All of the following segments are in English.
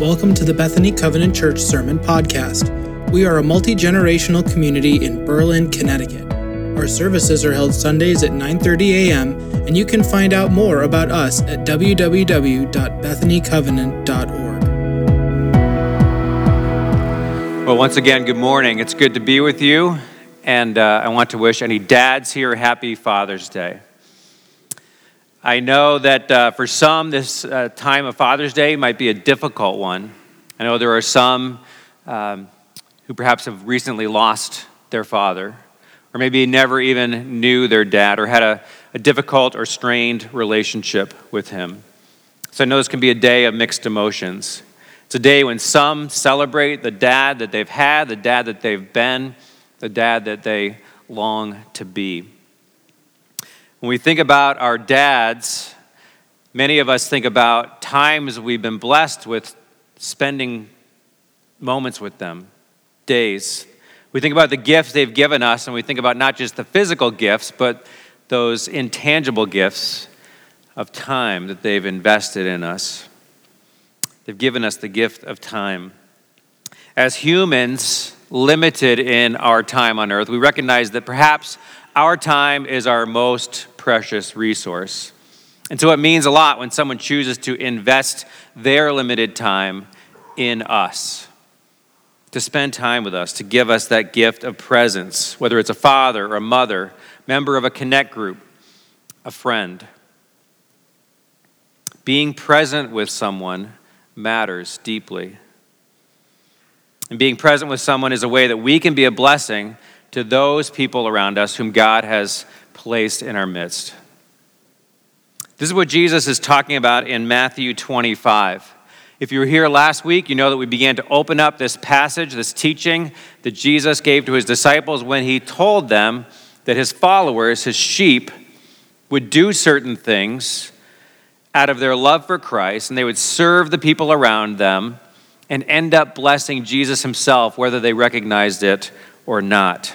Welcome to the Bethany Covenant Church Sermon Podcast. We are a multi generational community in Berlin, Connecticut. Our services are held Sundays at 9:30 a.m., and you can find out more about us at www.bethanycovenant.org. Well, once again, good morning. It's good to be with you, and uh, I want to wish any dads here happy Father's Day. I know that uh, for some, this uh, time of Father's Day might be a difficult one. I know there are some um, who perhaps have recently lost their father, or maybe never even knew their dad, or had a, a difficult or strained relationship with him. So I know this can be a day of mixed emotions. It's a day when some celebrate the dad that they've had, the dad that they've been, the dad that they long to be. When we think about our dads, many of us think about times we've been blessed with spending moments with them, days. We think about the gifts they've given us, and we think about not just the physical gifts, but those intangible gifts of time that they've invested in us. They've given us the gift of time. As humans, limited in our time on earth, we recognize that perhaps our time is our most precious resource. And so it means a lot when someone chooses to invest their limited time in us, to spend time with us, to give us that gift of presence, whether it's a father or a mother, member of a connect group, a friend. Being present with someone matters deeply. And being present with someone is a way that we can be a blessing to those people around us whom God has placed in our midst. This is what Jesus is talking about in Matthew 25. If you were here last week, you know that we began to open up this passage, this teaching that Jesus gave to his disciples when he told them that his followers, his sheep, would do certain things out of their love for Christ, and they would serve the people around them and end up blessing Jesus himself, whether they recognized it or not.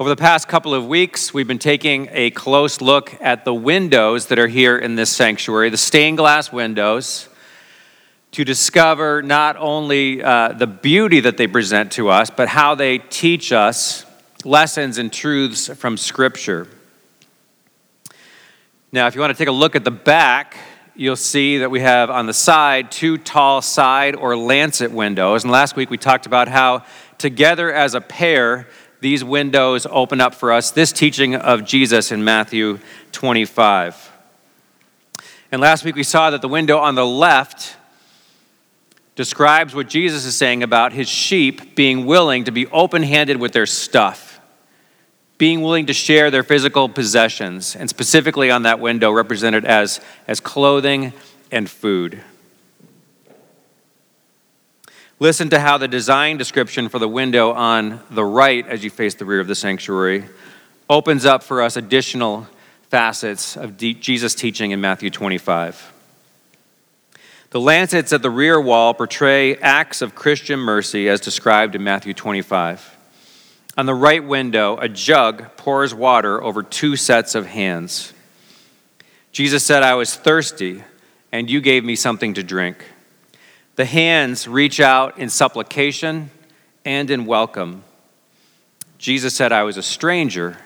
Over the past couple of weeks, we've been taking a close look at the windows that are here in this sanctuary, the stained glass windows, to discover not only uh, the beauty that they present to us, but how they teach us lessons and truths from Scripture. Now, if you want to take a look at the back, you'll see that we have on the side two tall side or lancet windows. And last week we talked about how together as a pair, these windows open up for us this teaching of Jesus in Matthew 25. And last week we saw that the window on the left describes what Jesus is saying about his sheep being willing to be open handed with their stuff, being willing to share their physical possessions, and specifically on that window represented as, as clothing and food. Listen to how the design description for the window on the right, as you face the rear of the sanctuary, opens up for us additional facets of Jesus' teaching in Matthew 25. The lancets at the rear wall portray acts of Christian mercy as described in Matthew 25. On the right window, a jug pours water over two sets of hands. Jesus said, I was thirsty, and you gave me something to drink. The hands reach out in supplication and in welcome. Jesus said, I was a stranger,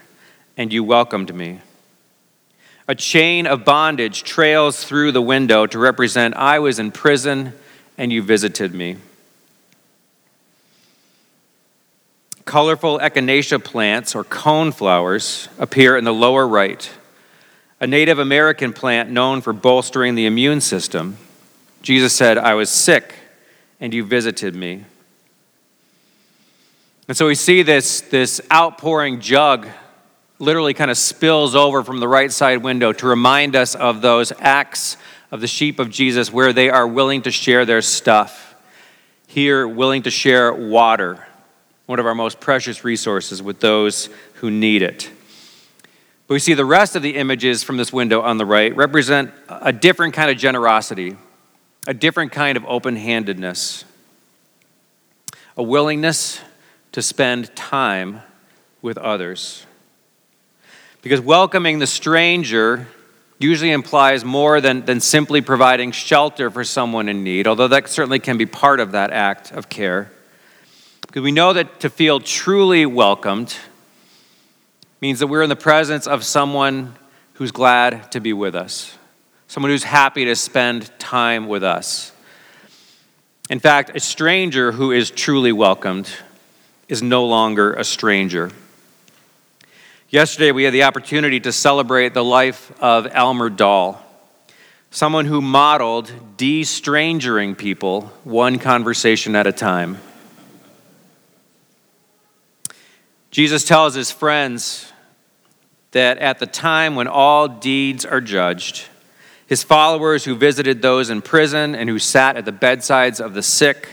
and you welcomed me. A chain of bondage trails through the window to represent I was in prison, and you visited me. Colorful echinacea plants or cone flowers appear in the lower right. A Native American plant known for bolstering the immune system. Jesus said, I was sick and you visited me. And so we see this, this outpouring jug literally kind of spills over from the right side window to remind us of those acts of the sheep of Jesus where they are willing to share their stuff. Here, willing to share water, one of our most precious resources, with those who need it. But we see the rest of the images from this window on the right represent a different kind of generosity, a different kind of open handedness, a willingness to spend time with others. Because welcoming the stranger usually implies more than, than simply providing shelter for someone in need, although that certainly can be part of that act of care. Because we know that to feel truly welcomed means that we're in the presence of someone who's glad to be with us, someone who's happy to spend time with us. In fact, a stranger who is truly welcomed is no longer a stranger. Yesterday, we had the opportunity to celebrate the life of Elmer Dahl, someone who modeled de-strangering people one conversation at a time. Jesus tells his friends that at the time when all deeds are judged, his followers who visited those in prison and who sat at the bedsides of the sick,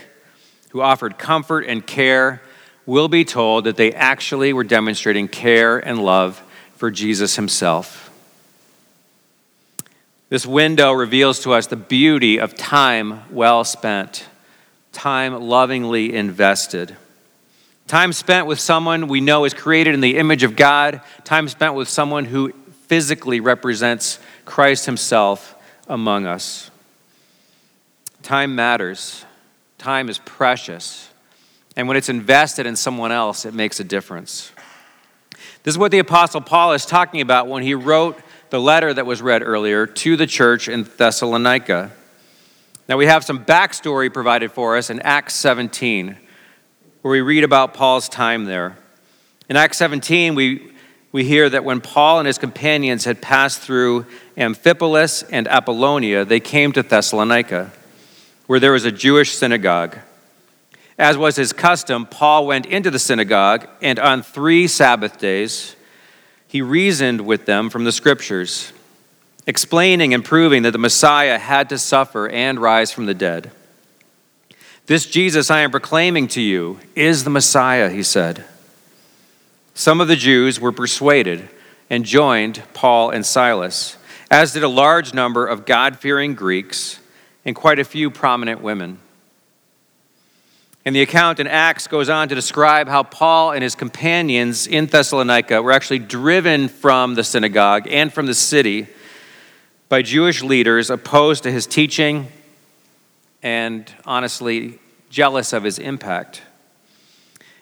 who offered comfort and care, will be told that they actually were demonstrating care and love for Jesus himself. This window reveals to us the beauty of time well spent, time lovingly invested. Time spent with someone we know is created in the image of God, time spent with someone who physically represents Christ himself among us. Time matters, time is precious. And when it's invested in someone else, it makes a difference. This is what the Apostle Paul is talking about when he wrote the letter that was read earlier to the church in Thessalonica. Now, we have some backstory provided for us in Acts 17, where we read about Paul's time there. In Acts 17, we, we hear that when Paul and his companions had passed through Amphipolis and Apollonia, they came to Thessalonica, where there was a Jewish synagogue. As was his custom, Paul went into the synagogue, and on three Sabbath days, he reasoned with them from the scriptures, explaining and proving that the Messiah had to suffer and rise from the dead. This Jesus I am proclaiming to you is the Messiah, he said. Some of the Jews were persuaded and joined Paul and Silas, as did a large number of God fearing Greeks and quite a few prominent women. And the account in Acts goes on to describe how Paul and his companions in Thessalonica were actually driven from the synagogue and from the city by Jewish leaders opposed to his teaching and honestly jealous of his impact.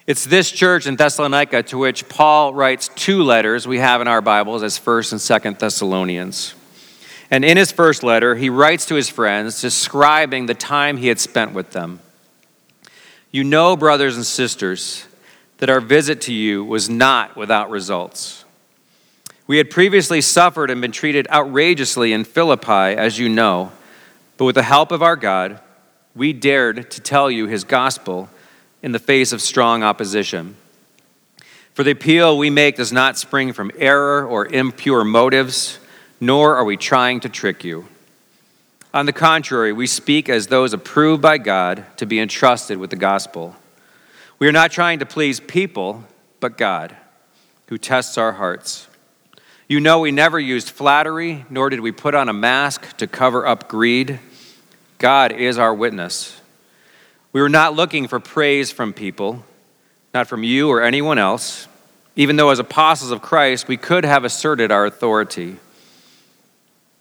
It's this church in Thessalonica to which Paul writes two letters we have in our Bibles as 1st and 2nd Thessalonians. And in his first letter, he writes to his friends describing the time he had spent with them. You know, brothers and sisters, that our visit to you was not without results. We had previously suffered and been treated outrageously in Philippi, as you know, but with the help of our God, we dared to tell you his gospel in the face of strong opposition. For the appeal we make does not spring from error or impure motives, nor are we trying to trick you. On the contrary, we speak as those approved by God to be entrusted with the gospel. We are not trying to please people, but God, who tests our hearts. You know, we never used flattery, nor did we put on a mask to cover up greed. God is our witness. We were not looking for praise from people, not from you or anyone else, even though as apostles of Christ we could have asserted our authority.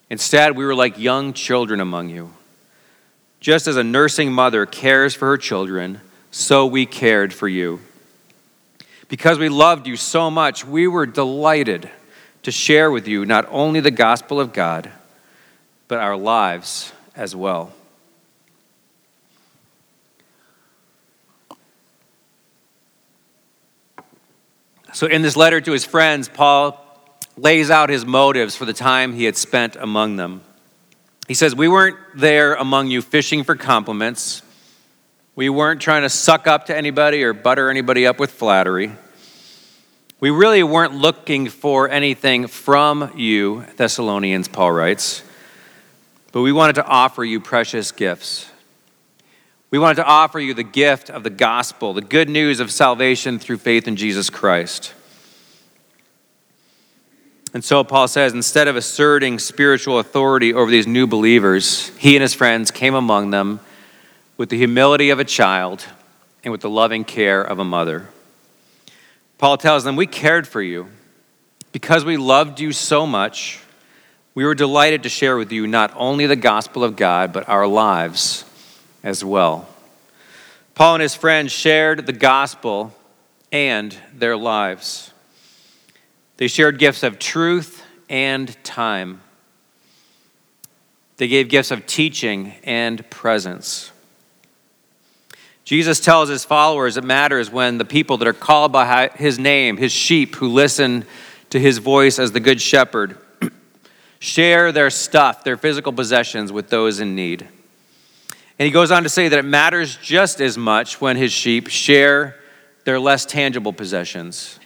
Instead, we were like young children among you. Just as a nursing mother cares for her children, so we cared for you. Because we loved you so much, we were delighted to share with you not only the gospel of God, but our lives as well. So, in this letter to his friends, Paul lays out his motives for the time he had spent among them. He says, We weren't there among you fishing for compliments. We weren't trying to suck up to anybody or butter anybody up with flattery. We really weren't looking for anything from you, Thessalonians, Paul writes, but we wanted to offer you precious gifts. We wanted to offer you the gift of the gospel, the good news of salvation through faith in Jesus Christ. And so Paul says, instead of asserting spiritual authority over these new believers, he and his friends came among them with the humility of a child and with the loving care of a mother. Paul tells them, We cared for you. Because we loved you so much, we were delighted to share with you not only the gospel of God, but our lives as well. Paul and his friends shared the gospel and their lives. They shared gifts of truth and time. They gave gifts of teaching and presence. Jesus tells his followers it matters when the people that are called by his name, his sheep who listen to his voice as the good shepherd, share their stuff, their physical possessions with those in need. And he goes on to say that it matters just as much when his sheep share their less tangible possessions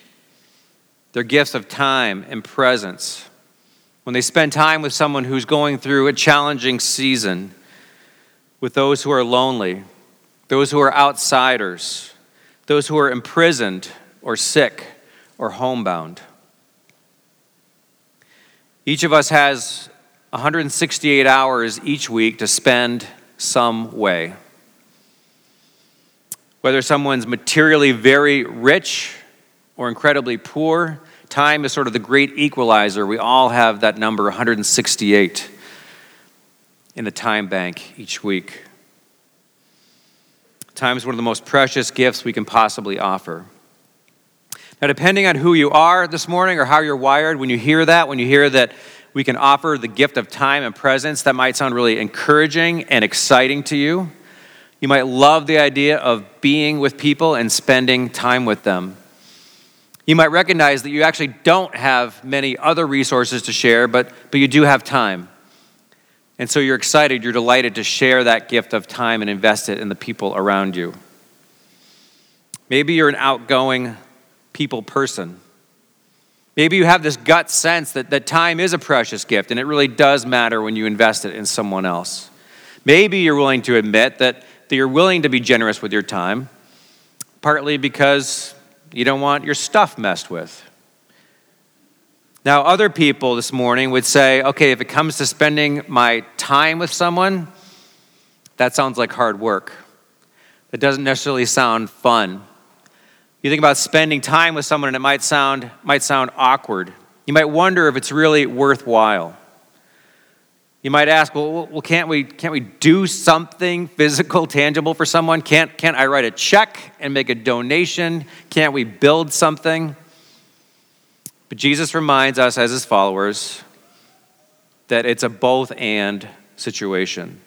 their gifts of time and presence, when they spend time with someone who's going through a challenging season, with those who are lonely, those who are outsiders, those who are imprisoned or sick or homebound. Each of us has 168 hours each week to spend some way. Whether someone's materially very rich or incredibly poor, time is sort of the great equalizer. We all have that number 168 in the time bank each week. Time is one of the most precious gifts we can possibly offer. Now, depending on who you are this morning or how you're wired, when you hear that, when you hear that we can offer the gift of time and presence, that might sound really encouraging and exciting to you. You might love the idea of being with people and spending time with them. You might recognize that you actually don't have many other resources to share, but, but you do have time. And so you're excited, you're delighted to share that gift of time and invest it in the people around you. Maybe you're an outgoing people person. Maybe you have this gut sense that, that time is a precious gift and it really does matter when you invest it in someone else. Maybe you're willing to admit that, that you're willing to be generous with your time, partly because you don't want your stuff messed with. Now, other people this morning would say, okay, if it comes to spending my time with someone, that sounds like hard work. It doesn't necessarily sound fun. You think about spending time with someone and it might sound, might sound awkward. You might wonder if it's really worthwhile. You might ask, well, well can't, we, can't we do something physical, tangible for someone? Can't, can't I write a check and make a donation? Can't we build something? But Jesus reminds us as his followers that it's a both and situation.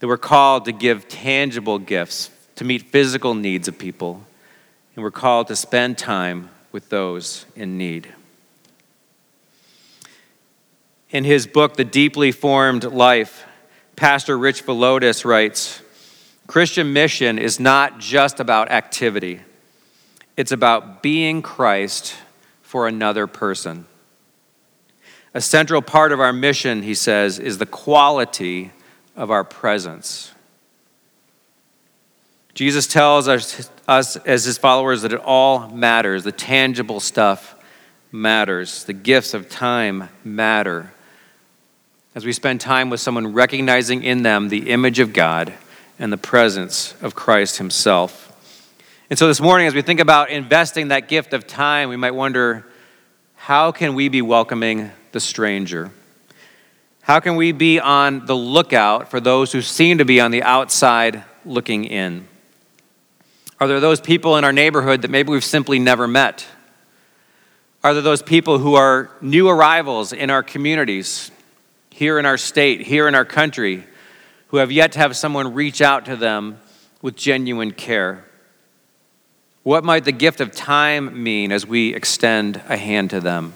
That we're called to give tangible gifts to meet physical needs of people, and we're called to spend time with those in need. In his book, The Deeply Formed Life, Pastor Rich Villodas writes Christian mission is not just about activity, it's about being Christ for another person. A central part of our mission, he says, is the quality of our presence. Jesus tells us, us, as his followers that it all matters. The tangible stuff matters, the gifts of time matter as we spend time with someone recognizing in them the image of God and the presence of Christ Himself. And so this morning, as we think about investing that gift of time, we might wonder how can we be welcoming the stranger? How can we be on the lookout for those who seem to be on the outside looking in? Are there those people in our neighborhood that maybe we've simply never met? Are there those people who are new arrivals in our communities here in our state, here in our country, who have yet to have someone reach out to them with genuine care? What might the gift of time mean as we extend a hand to them?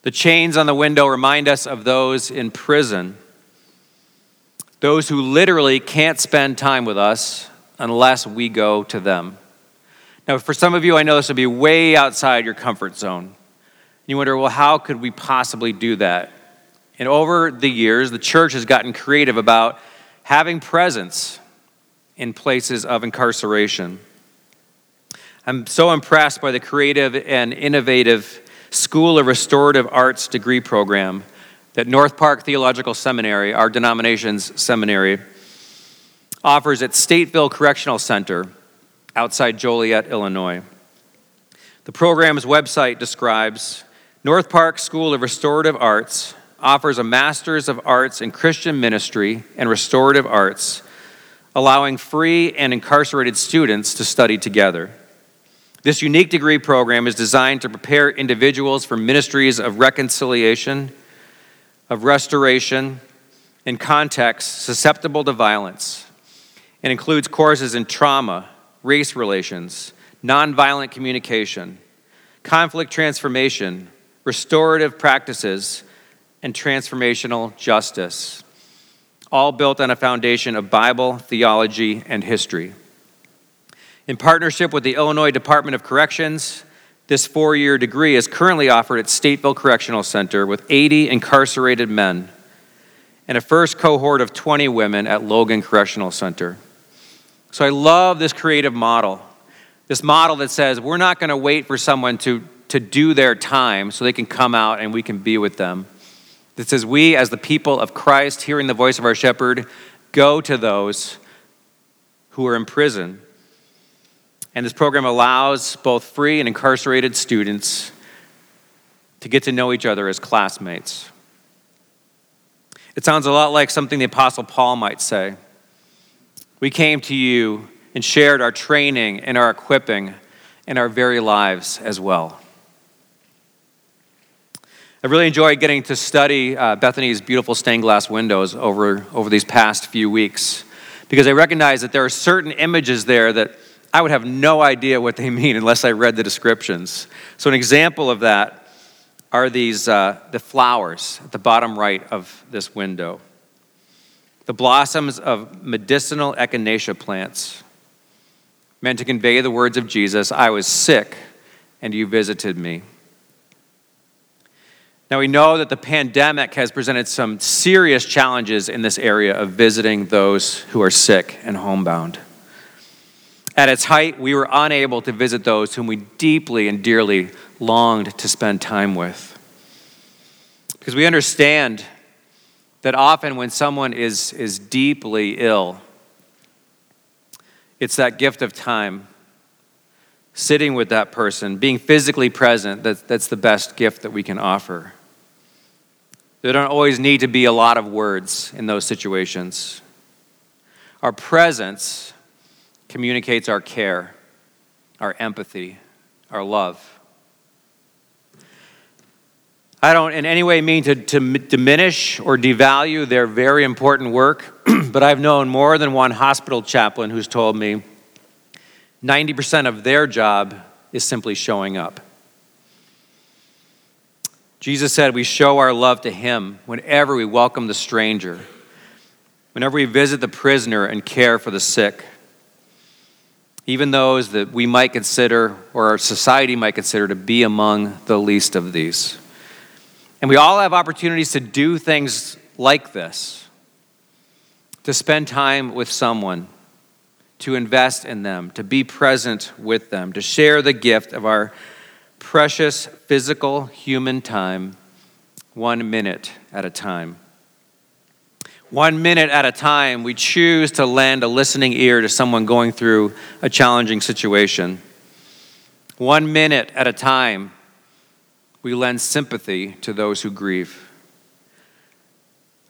The chains on the window remind us of those in prison, those who literally can't spend time with us unless we go to them. Now, for some of you, I know this would be way outside your comfort zone. You wonder, well, how could we possibly do that? And over the years, the church has gotten creative about having presence in places of incarceration. I'm so impressed by the creative and innovative School of Restorative Arts degree program that North Park Theological Seminary, our denomination's seminary, offers at Stateville Correctional Center outside Joliet, Illinois. The program's website describes North Park School of Restorative Arts offers a Master's of Arts in Christian Ministry and Restorative Arts, allowing free and incarcerated students to study together. This unique degree program is designed to prepare individuals for ministries of reconciliation, of restoration, in contexts susceptible to violence, and includes courses in trauma, race relations, nonviolent communication, conflict transformation, restorative practices, and transformational justice, all built on a foundation of Bible, theology, and history. In partnership with the Illinois Department of Corrections, this four year degree is currently offered at Stateville Correctional Center with 80 incarcerated men and a first cohort of 20 women at Logan Correctional Center. So I love this creative model. This model that says we're not going to wait for someone to, to do their time so they can come out and we can be with them. It says we, as the people of Christ, hearing the voice of our shepherd, go to those who are in prison and this program allows both free and incarcerated students to get to know each other as classmates. It sounds a lot like something the Apostle Paul might say. We came to you and shared our training and our equipping and our very lives as well. I really enjoyed getting to study uh, Bethany's beautiful stained glass windows over, over these past few weeks because I recognize that there are certain images there that I would have no idea what they mean unless I read the descriptions. So, an example of that are these uh, the flowers at the bottom right of this window. The blossoms of medicinal echinacea plants, meant to convey the words of Jesus I was sick, and you visited me. Now, we know that the pandemic has presented some serious challenges in this area of visiting those who are sick and homebound. At its height, we were unable to visit those whom we deeply and dearly longed to spend time with. Because we understand that often when someone is, is deeply ill, it's that gift of time, sitting with that person, being physically present, that, that's the best gift that we can offer. There don't always need to be a lot of words in those situations. Our presence communicates our care, our empathy, our love. I don't in any way mean to, to diminish or devalue their very important work, but I've known more than one hospital chaplain who's told me 90% of their job is simply showing up. Jesus said we show our love to Him whenever we welcome the stranger, whenever we visit the prisoner and care for the sick even those that we might consider or our society might consider to be among the least of these. And we all have opportunities to do things like this to spend time with someone, to invest in them, to be present with them, to share the gift of our precious physical human time one minute at a time. One minute at a time, we choose to lend a listening ear to someone going through a challenging situation. One minute at a time, we lend sympathy to those who grieve.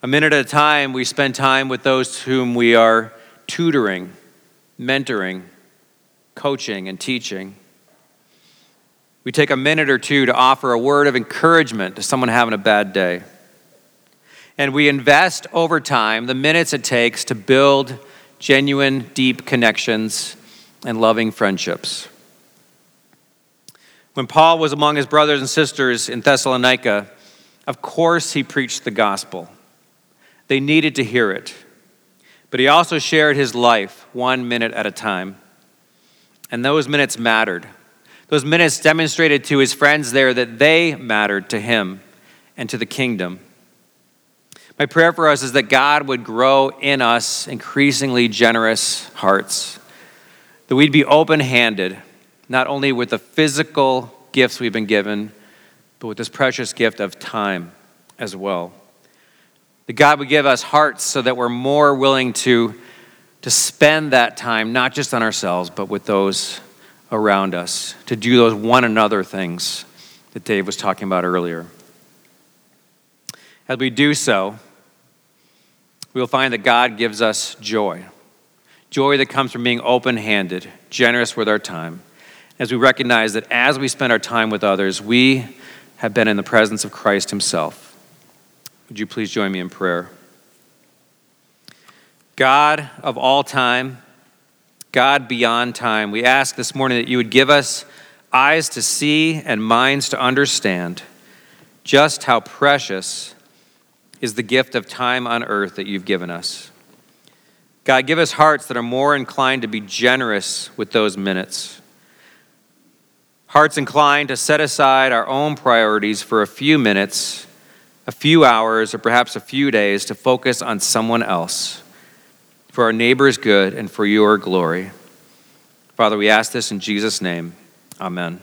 A minute at a time, we spend time with those whom we are tutoring, mentoring, coaching, and teaching. We take a minute or two to offer a word of encouragement to someone having a bad day and we invest over time the minutes it takes to build genuine, deep connections and loving friendships. When Paul was among his brothers and sisters in Thessalonica, of course he preached the gospel. They needed to hear it. But he also shared his life one minute at a time. And those minutes mattered. Those minutes demonstrated to his friends there that they mattered to him and to the kingdom. My prayer for us is that God would grow in us increasingly generous hearts, that we'd be open handed, not only with the physical gifts we've been given, but with this precious gift of time as well. That God would give us hearts so that we're more willing to, to spend that time, not just on ourselves, but with those around us, to do those one another things that Dave was talking about earlier. As we do so, we will find that God gives us joy. Joy that comes from being open handed, generous with our time. As we recognize that as we spend our time with others, we have been in the presence of Christ Himself. Would you please join me in prayer? God of all time, God beyond time, we ask this morning that you would give us eyes to see and minds to understand just how precious is the gift of time on earth that you've given us. God, give us hearts that are more inclined to be generous with those minutes. Hearts inclined to set aside our own priorities for a few minutes a few hours or perhaps a few days to focus on someone else for our neighbor's good and for your glory. Father, we ask this in Jesus' name. Amen.